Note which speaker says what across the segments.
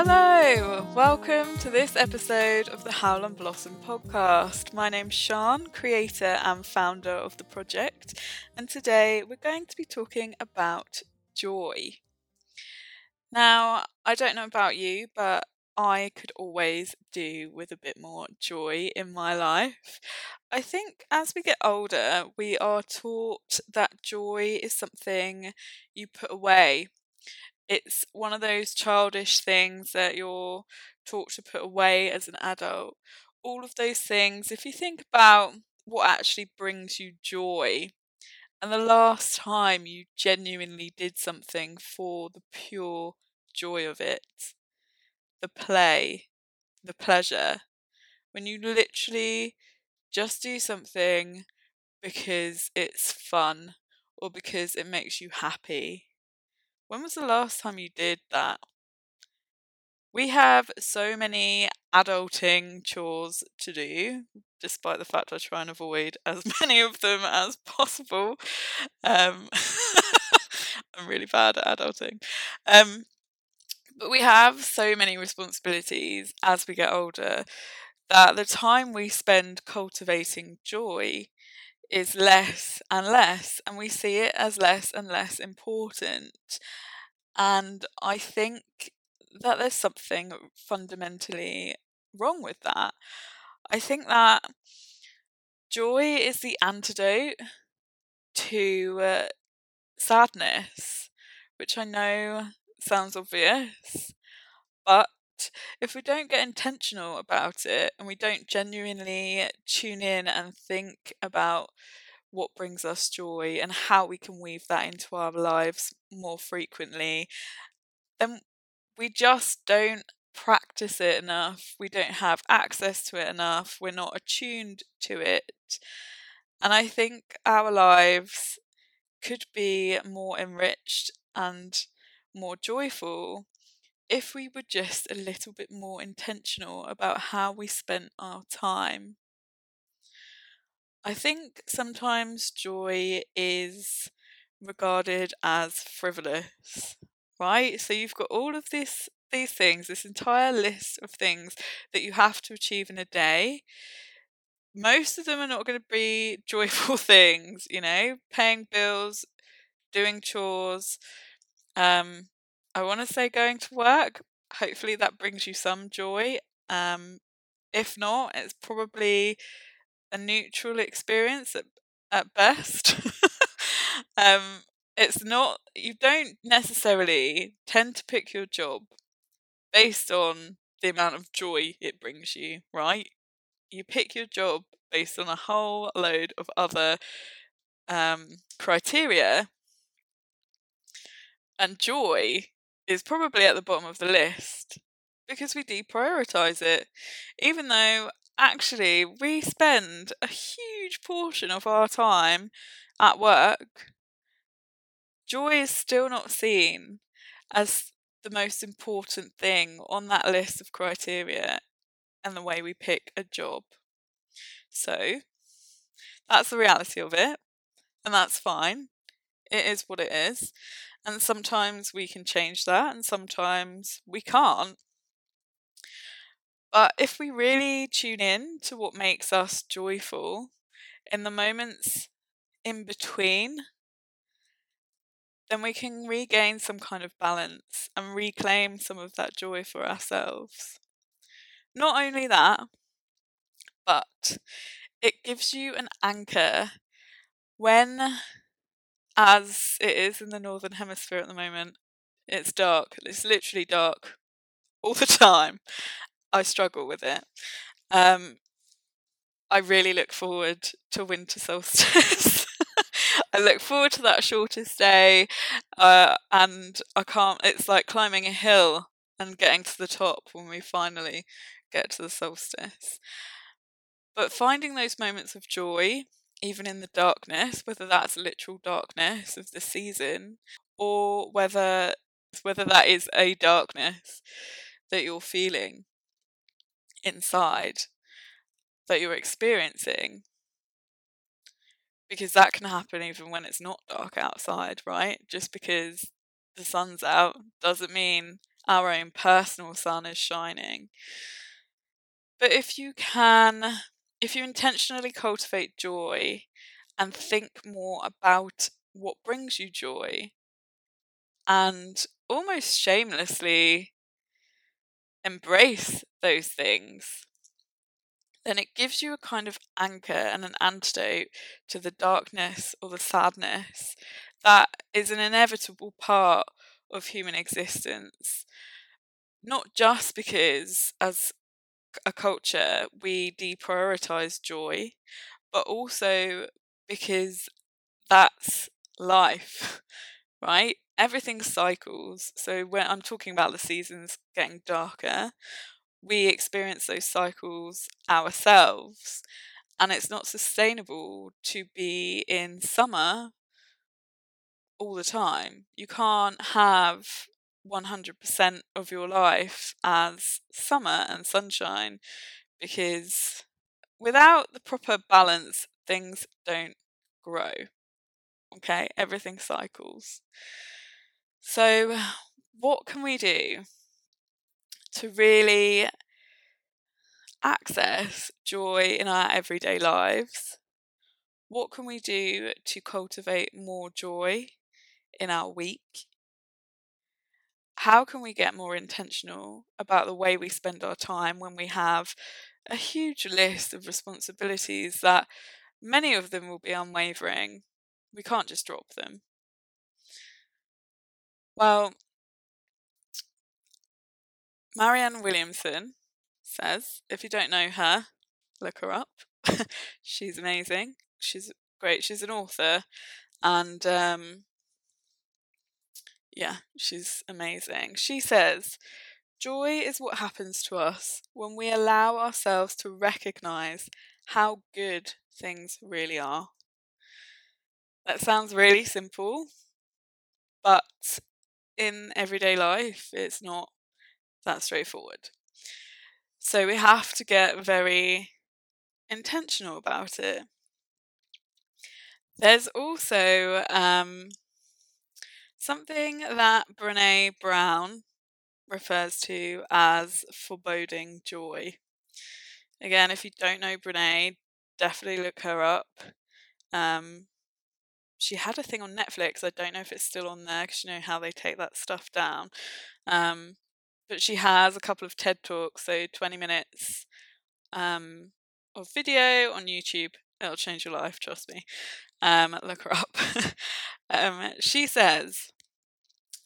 Speaker 1: Hello, welcome to this episode of the Howl and Blossom podcast. My name's Sean, creator and founder of the project, and today we're going to be talking about joy. Now, I don't know about you, but I could always do with a bit more joy in my life. I think as we get older, we are taught that joy is something you put away. It's one of those childish things that you're taught to put away as an adult. All of those things, if you think about what actually brings you joy, and the last time you genuinely did something for the pure joy of it, the play, the pleasure, when you literally just do something because it's fun or because it makes you happy. When was the last time you did that? We have so many adulting chores to do, despite the fact I try and avoid as many of them as possible. Um, I'm really bad at adulting. Um, but we have so many responsibilities as we get older that the time we spend cultivating joy is less and less, and we see it as less and less important. And I think that there's something fundamentally wrong with that. I think that joy is the antidote to uh, sadness, which I know sounds obvious, but if we don't get intentional about it and we don't genuinely tune in and think about what brings us joy and how we can weave that into our lives more frequently, then we just don't practice it enough. We don't have access to it enough. We're not attuned to it. And I think our lives could be more enriched and more joyful if we were just a little bit more intentional about how we spent our time. I think sometimes joy is regarded as frivolous, right? So you've got all of this these things, this entire list of things that you have to achieve in a day. Most of them are not going to be joyful things, you know, paying bills, doing chores, um, I want to say going to work. Hopefully that brings you some joy. Um, if not, it's probably a neutral experience at, at best. um, it's not, you don't necessarily tend to pick your job based on the amount of joy it brings you, right? You pick your job based on a whole load of other um, criteria and joy is probably at the bottom of the list because we deprioritize it, even though actually we spend a huge portion of our time at work. Joy is still not seen as the most important thing on that list of criteria and the way we pick a job. So that's the reality of it, and that's fine. It is what it is. And sometimes we can change that, and sometimes we can't. But if we really tune in to what makes us joyful in the moments in between, then we can regain some kind of balance and reclaim some of that joy for ourselves. Not only that, but it gives you an anchor when as it is in the northern hemisphere at the moment. It's dark. It's literally dark all the time. I struggle with it. Um, I really look forward to winter solstice. I look forward to that shortest day, uh, and I can't. It's like climbing a hill and getting to the top when we finally get to the solstice. But finding those moments of joy even in the darkness, whether that's literal darkness of the season or whether whether that is a darkness that you're feeling inside that you're experiencing because that can happen even when it's not dark outside right just because the sun's out doesn't mean our own personal sun is shining. But if you can, if you intentionally cultivate joy and think more about what brings you joy and almost shamelessly embrace those things, then it gives you a kind of anchor and an antidote to the darkness or the sadness that is an inevitable part of human existence. Not just because, as a culture, we deprioritize joy, but also because that's life, right? Everything cycles. So when I'm talking about the seasons getting darker, we experience those cycles ourselves. And it's not sustainable to be in summer all the time. You can't have 100% of your life as summer and sunshine because without the proper balance, things don't grow. Okay, everything cycles. So, what can we do to really access joy in our everyday lives? What can we do to cultivate more joy in our week? How can we get more intentional about the way we spend our time when we have a huge list of responsibilities that many of them will be unwavering? We can't just drop them. Well, Marianne Williamson says, if you don't know her, look her up. She's amazing. She's great. She's an author, and um, yeah, she's amazing. She says, Joy is what happens to us when we allow ourselves to recognize how good things really are. That sounds really simple, but in everyday life, it's not that straightforward. So we have to get very intentional about it. There's also um, something that Brene Brown refers to as foreboding joy. Again, if you don't know Brene, definitely look her up. Um, she had a thing on Netflix. I don't know if it's still on there because you know how they take that stuff down. Um, but she has a couple of TED Talks, so 20 minutes um, of video on YouTube. It'll change your life, trust me. Um, look her up. um, she says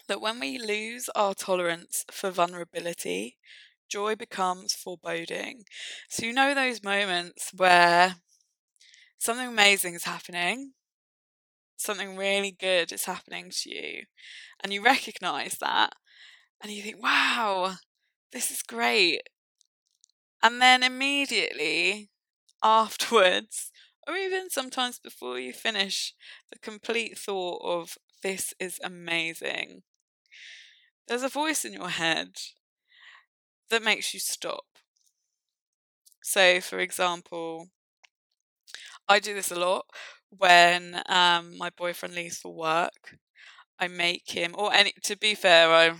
Speaker 1: that when we lose our tolerance for vulnerability, joy becomes foreboding. So, you know, those moments where something amazing is happening, something really good is happening to you, and you recognize that, and you think, wow, this is great. And then immediately afterwards, or even sometimes before you finish, the complete thought of this is amazing. There's a voice in your head that makes you stop. So, for example, I do this a lot when um, my boyfriend leaves for work. I make him, or any. To be fair, I,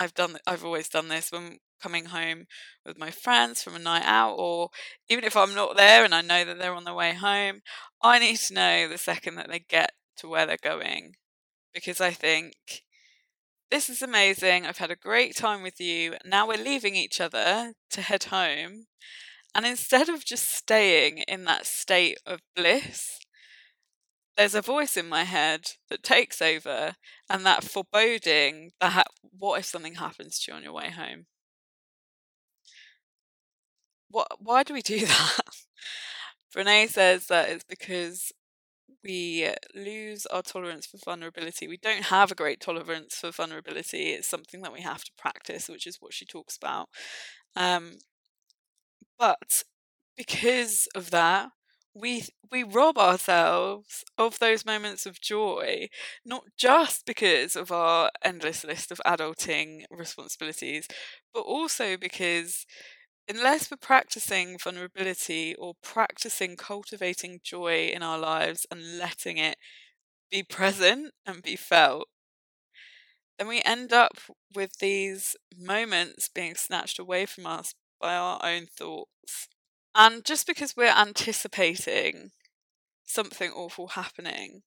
Speaker 1: I've done. I've always done this when coming home with my friends from a night out, or even if I'm not there and I know that they're on their way home, I need to know the second that they get to where they're going. Because I think, this is amazing. I've had a great time with you. Now we're leaving each other to head home. And instead of just staying in that state of bliss, there's a voice in my head that takes over and that foreboding that what if something happens to you on your way home? What why do we do that? Brene says that it's because we lose our tolerance for vulnerability. We don't have a great tolerance for vulnerability. It's something that we have to practice, which is what she talks about. Um, but because of that, we we rob ourselves of those moments of joy, not just because of our endless list of adulting responsibilities, but also because unless we're practicing vulnerability or practicing cultivating joy in our lives and letting it be present and be felt, then we end up with these moments being snatched away from us by our own thoughts. And just because we're anticipating something awful happening,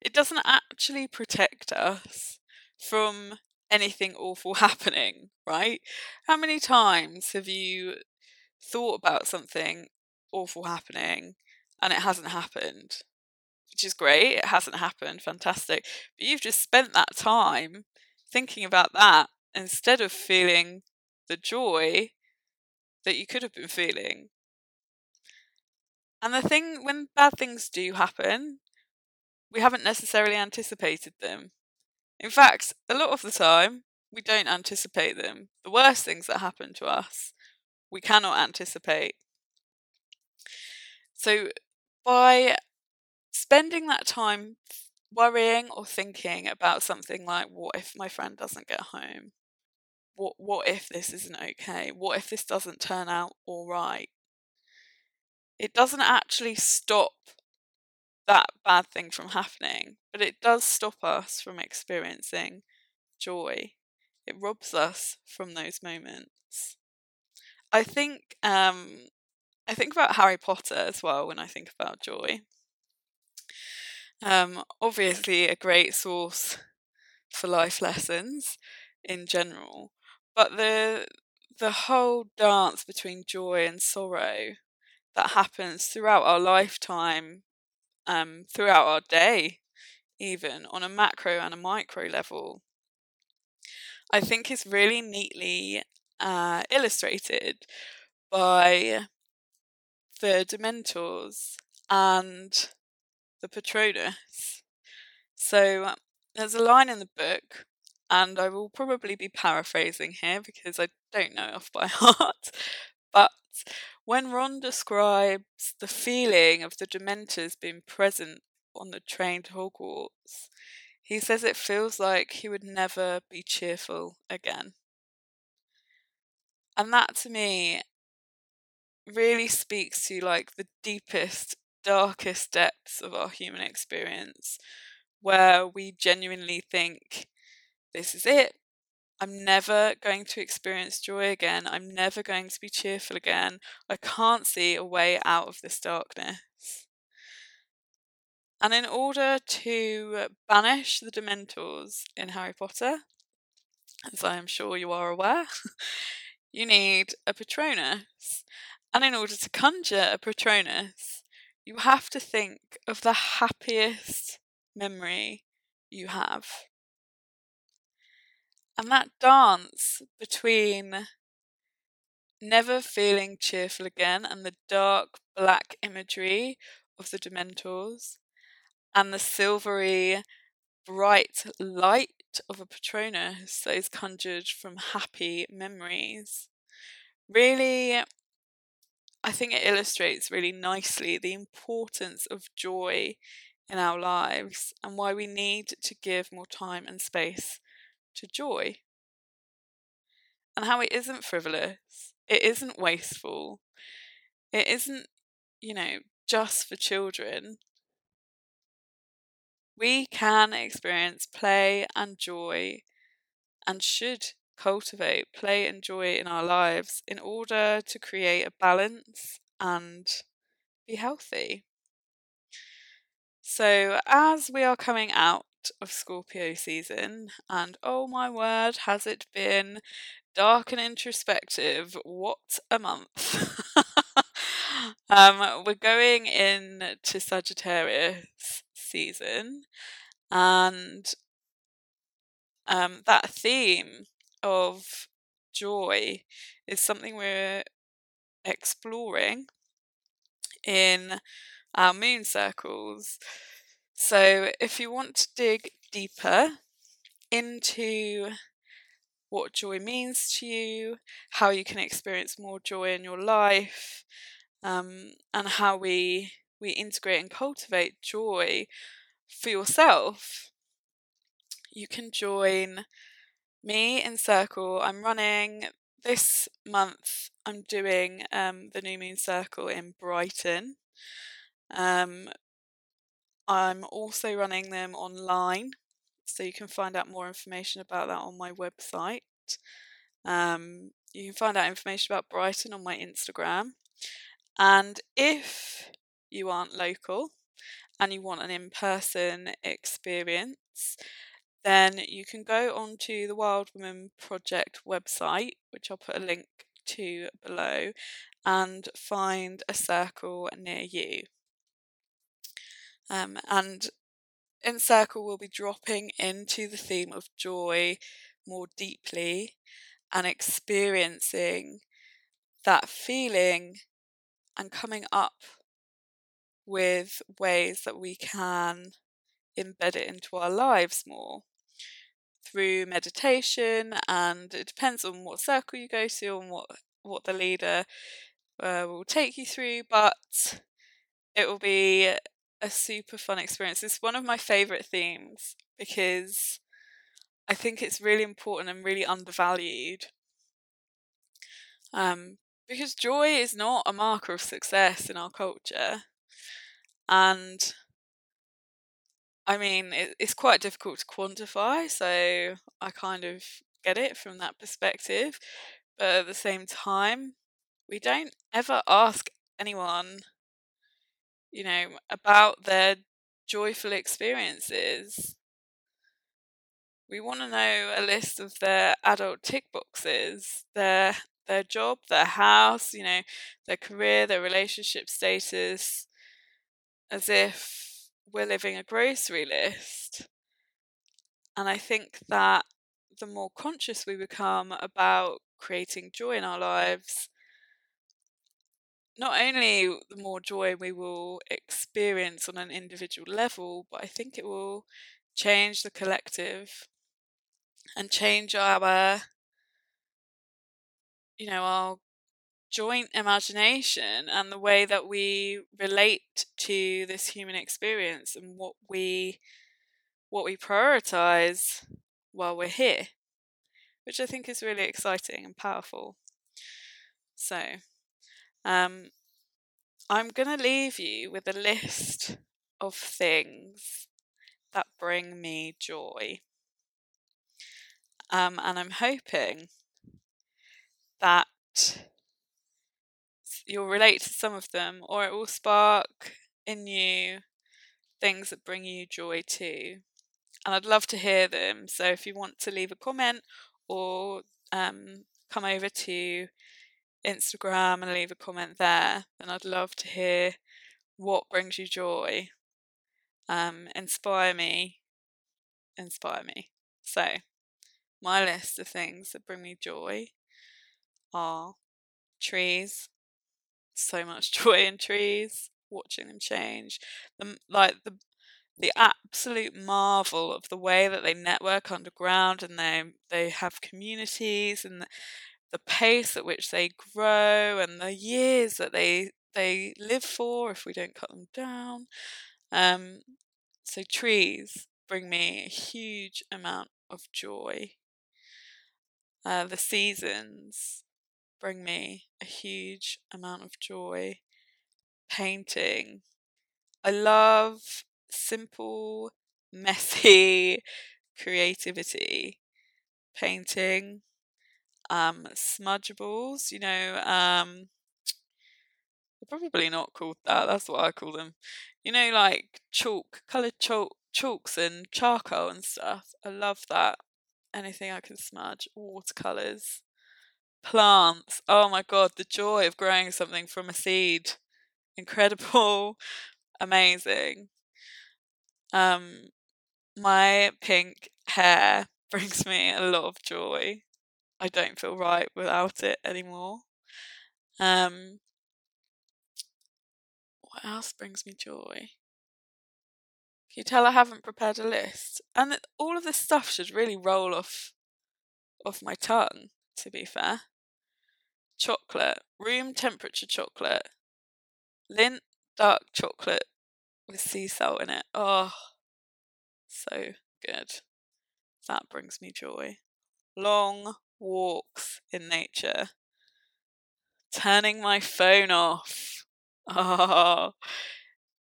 Speaker 1: it doesn't actually protect us from anything awful happening, right? How many times have you thought about something awful happening and it hasn't happened? Which is great, it hasn't happened, fantastic. But you've just spent that time thinking about that instead of feeling the joy that you could have been feeling. And the thing, when bad things do happen, we haven't necessarily anticipated them. In fact, a lot of the time, we don't anticipate them. The worst things that happen to us, we cannot anticipate. So, by spending that time worrying or thinking about something like, what if my friend doesn't get home? What, what if this isn't okay? What if this doesn't turn out all right? It doesn't actually stop that bad thing from happening, but it does stop us from experiencing joy. It robs us from those moments. I think um, I think about Harry Potter as well when I think about joy. Um, obviously, a great source for life lessons in general, but the the whole dance between joy and sorrow that happens throughout our lifetime um, throughout our day, even on a macro and a micro level, I think is really neatly uh, illustrated by the Dementors and the Patronus. So there's a line in the book, and I will probably be paraphrasing here because I don't know off by heart, but when Ron describes the feeling of the Dementors being present on the train to Hogwarts, he says it feels like he would never be cheerful again. And that to me really speaks to like the deepest, darkest depths of our human experience, where we genuinely think, this is it, I'm never going to experience joy again. I'm never going to be cheerful again. I can't see a way out of this darkness. And in order to banish the Dementors in Harry Potter, as I am sure you are aware, you need a Patronus. And in order to conjure a Patronus, you have to think of the happiest memory you have. And that dance between never feeling cheerful again and the dark black imagery of the Dementors and the silvery bright light of a Patronus that is conjured from happy memories. Really, I think it illustrates really nicely the importance of joy in our lives and why we need to give more time and space to joy. And how it isn't frivolous, it isn't wasteful, it isn't, you know, just for children. We can experience play and joy and should cultivate play and joy in our lives in order to create a balance and be healthy. So, as we are coming out of Scorpio season, and oh my word, has it been dark and introspective? What a month! um, we're going in to Sagittarius season, and um, that theme of joy is something we're exploring in our moon circles. So, if you want to dig deeper into what joy means to you, how you can experience more joy in your life, um, and how we we integrate and cultivate joy for yourself, you can join me in Circle. I'm running this month. I'm doing um, the New Moon Circle in Brighton. Um, I'm also running them online So you can find out more information about that on my website. Um, you can find out information about Brighton on my Instagram. And if you aren't local and you want an in person experience, then you can go onto the Wild Women Project website, which I'll put a link to below, and find a circle near you. Um, and in Circle, we'll be dropping into the theme of joy more deeply and experiencing that feeling and coming up with ways that we can embed it into our lives more through meditation and it depends on what circle you go to and what what the leader uh, will take you through but it will be a super fun experience. It's one of my favorite themes because i think it's really important and really undervalued. Um, because joy is not a marker of success in our culture and I mean, it, it's quite difficult to quantify, so I kind of get it from that perspective. But at the same time, we don't ever ask anyone, you know, about their joyful experiences. We want to know a list of their adult tick boxes, their their job, their house, you know, their career, their relationship status, as if we're living a grocery list. And I think that the more conscious we become about creating joy in our lives, not only the more joy we will experience on an individual level, but I think it will change the collective and change our, you know, our joint imagination and the way that we relate to this human experience and what we what we prioritize while we're here which i think is really exciting and powerful. So um, i'm going to leave you with a list of things that bring me joy. Um, and i'm hoping that you'll relate to some of them, or it will spark in you things that bring you joy too. And I'd love to hear them. So if you want to leave a comment or um, come over to Instagram and leave a comment there, then I'd love to hear what brings you joy. Um, inspire me, inspire me. So, my list of things that bring me joy are trees, so much joy in trees, watching them change. The, like the the absolute marvel of the way that they network underground and they they have communities and the, the pace at which they grow and the years that they they live for if we don't cut them down. Um, so trees bring me a huge amount of joy. Uh, the seasons bring me a huge amount of joy. Painting. I love simple, messy creativity. Painting. Um, smudgeables, you know, um, they're probably not called that. That's what I call them. You know, like chalk, coloured chalk, chalks and charcoal and stuff. I love that. Anything I can smudge. Watercolours plants. Oh my god, the joy of growing something from a seed. Incredible, amazing. Um my pink hair brings me a lot of joy. I don't feel right without it anymore. Um what else brings me joy? Can you tell I haven't prepared a list? And all of this stuff should really roll off off my tongue, to be fair chocolate, room temperature chocolate, Lindt dark chocolate with sea salt in it. Oh, so good. That brings me joy. Long walks in nature. Turning my phone off. Oh,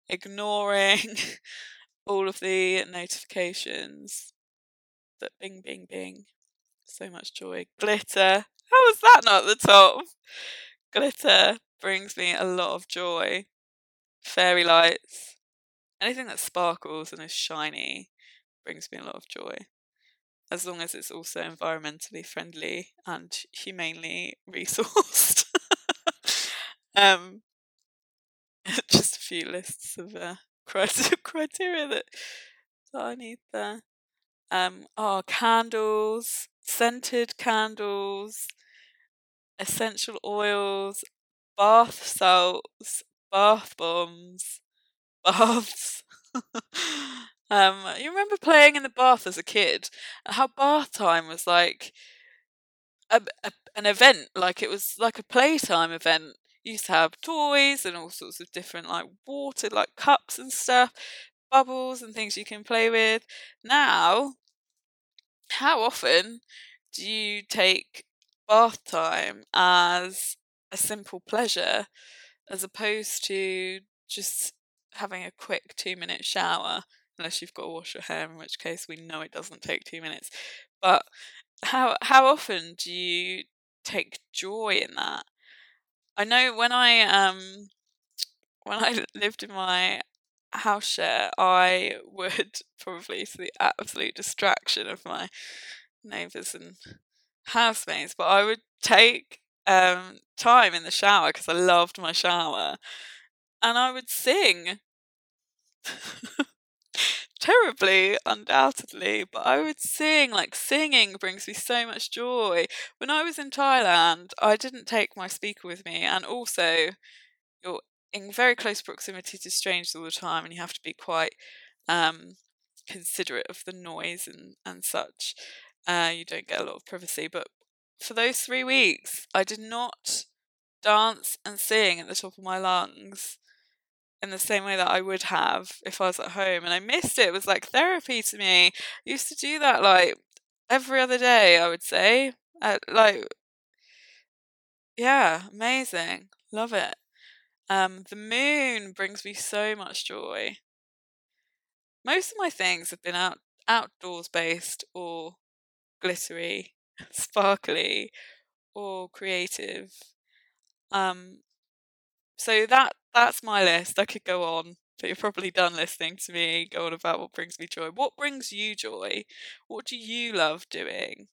Speaker 1: ignoring all of the notifications. that bing, bing, bing. So much joy. Glitter. How was that not at the top? Glitter brings me a lot of joy. Fairy lights. Anything that sparkles and is shiny brings me a lot of joy. As long as it's also environmentally friendly and humanely resourced. um, just a few lists of uh, criteria that, that I need there. Um, oh, candles, scented candles, essential oils, bath salts, bath bombs, baths. um, you remember playing in the bath as a kid and how bath time was like a, a, an event, like it was like a playtime event. You used to have toys and all sorts of different like water, like cups and stuff, bubbles and things you can play with. Now, how often do you take bath time as a simple pleasure as opposed to just having a quick two minute shower, unless you've got to wash your hair, in which case we know it doesn't take two minutes. But how how often do you take joy in that? I know when I um when I lived in my house share, I would probably to the absolute distraction of my neighbours and housemates, but I would take um, time in the shower because I loved my shower, and I would sing. Terribly, undoubtedly, but I would sing. Like, singing brings me so much joy. When I was in Thailand, I didn't take my speaker with me, and also, you're in very close proximity to strangers all the time, and you have to be quite um, considerate of the noise and, and such. Uh, you don't get a lot of privacy. But for those three weeks, I did not dance and sing at the top of my lungs in the same way that I would have if I was at home. And I missed it. It was like therapy to me. I used to do that like every other day, I would say. Uh, like, yeah, amazing. Love it. Um, the moon brings me so much joy. Most of my things have been out outdoors based or glittery, sparkly, or creative. Um, so that that's my list. I could go on, but you're probably done listening to me go on about what brings me joy. What brings you joy? What do you love doing?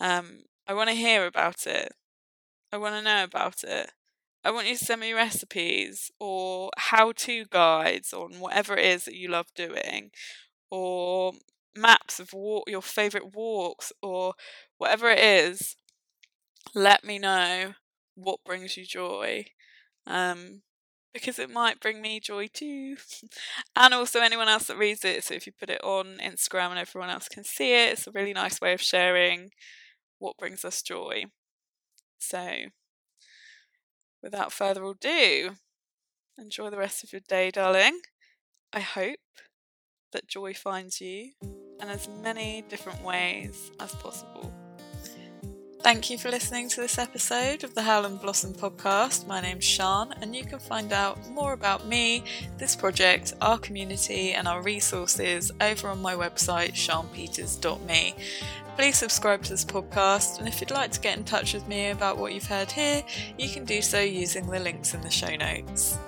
Speaker 1: Um, I want to hear about it. I want to know about it. I want you to send me recipes or how to guides on whatever it is that you love doing, or maps of walk, your favorite walks or whatever it is, let me know what brings you joy. Um, because it might bring me joy too. and also anyone else that reads it. So if you put it on Instagram and everyone else can see it, it's a really nice way of sharing what brings us joy. So without further ado, enjoy the rest of your day, darling. I hope that joy finds you in as many different ways as possible. Thank you for listening to this episode of the Howl and Blossom podcast. My name's Sean, and you can find out more about me, this project, our community, and our resources over on my website, seanpeters.me. Please subscribe to this podcast, and if you'd like to get in touch with me about what you've heard here, you can do so using the links in the show notes.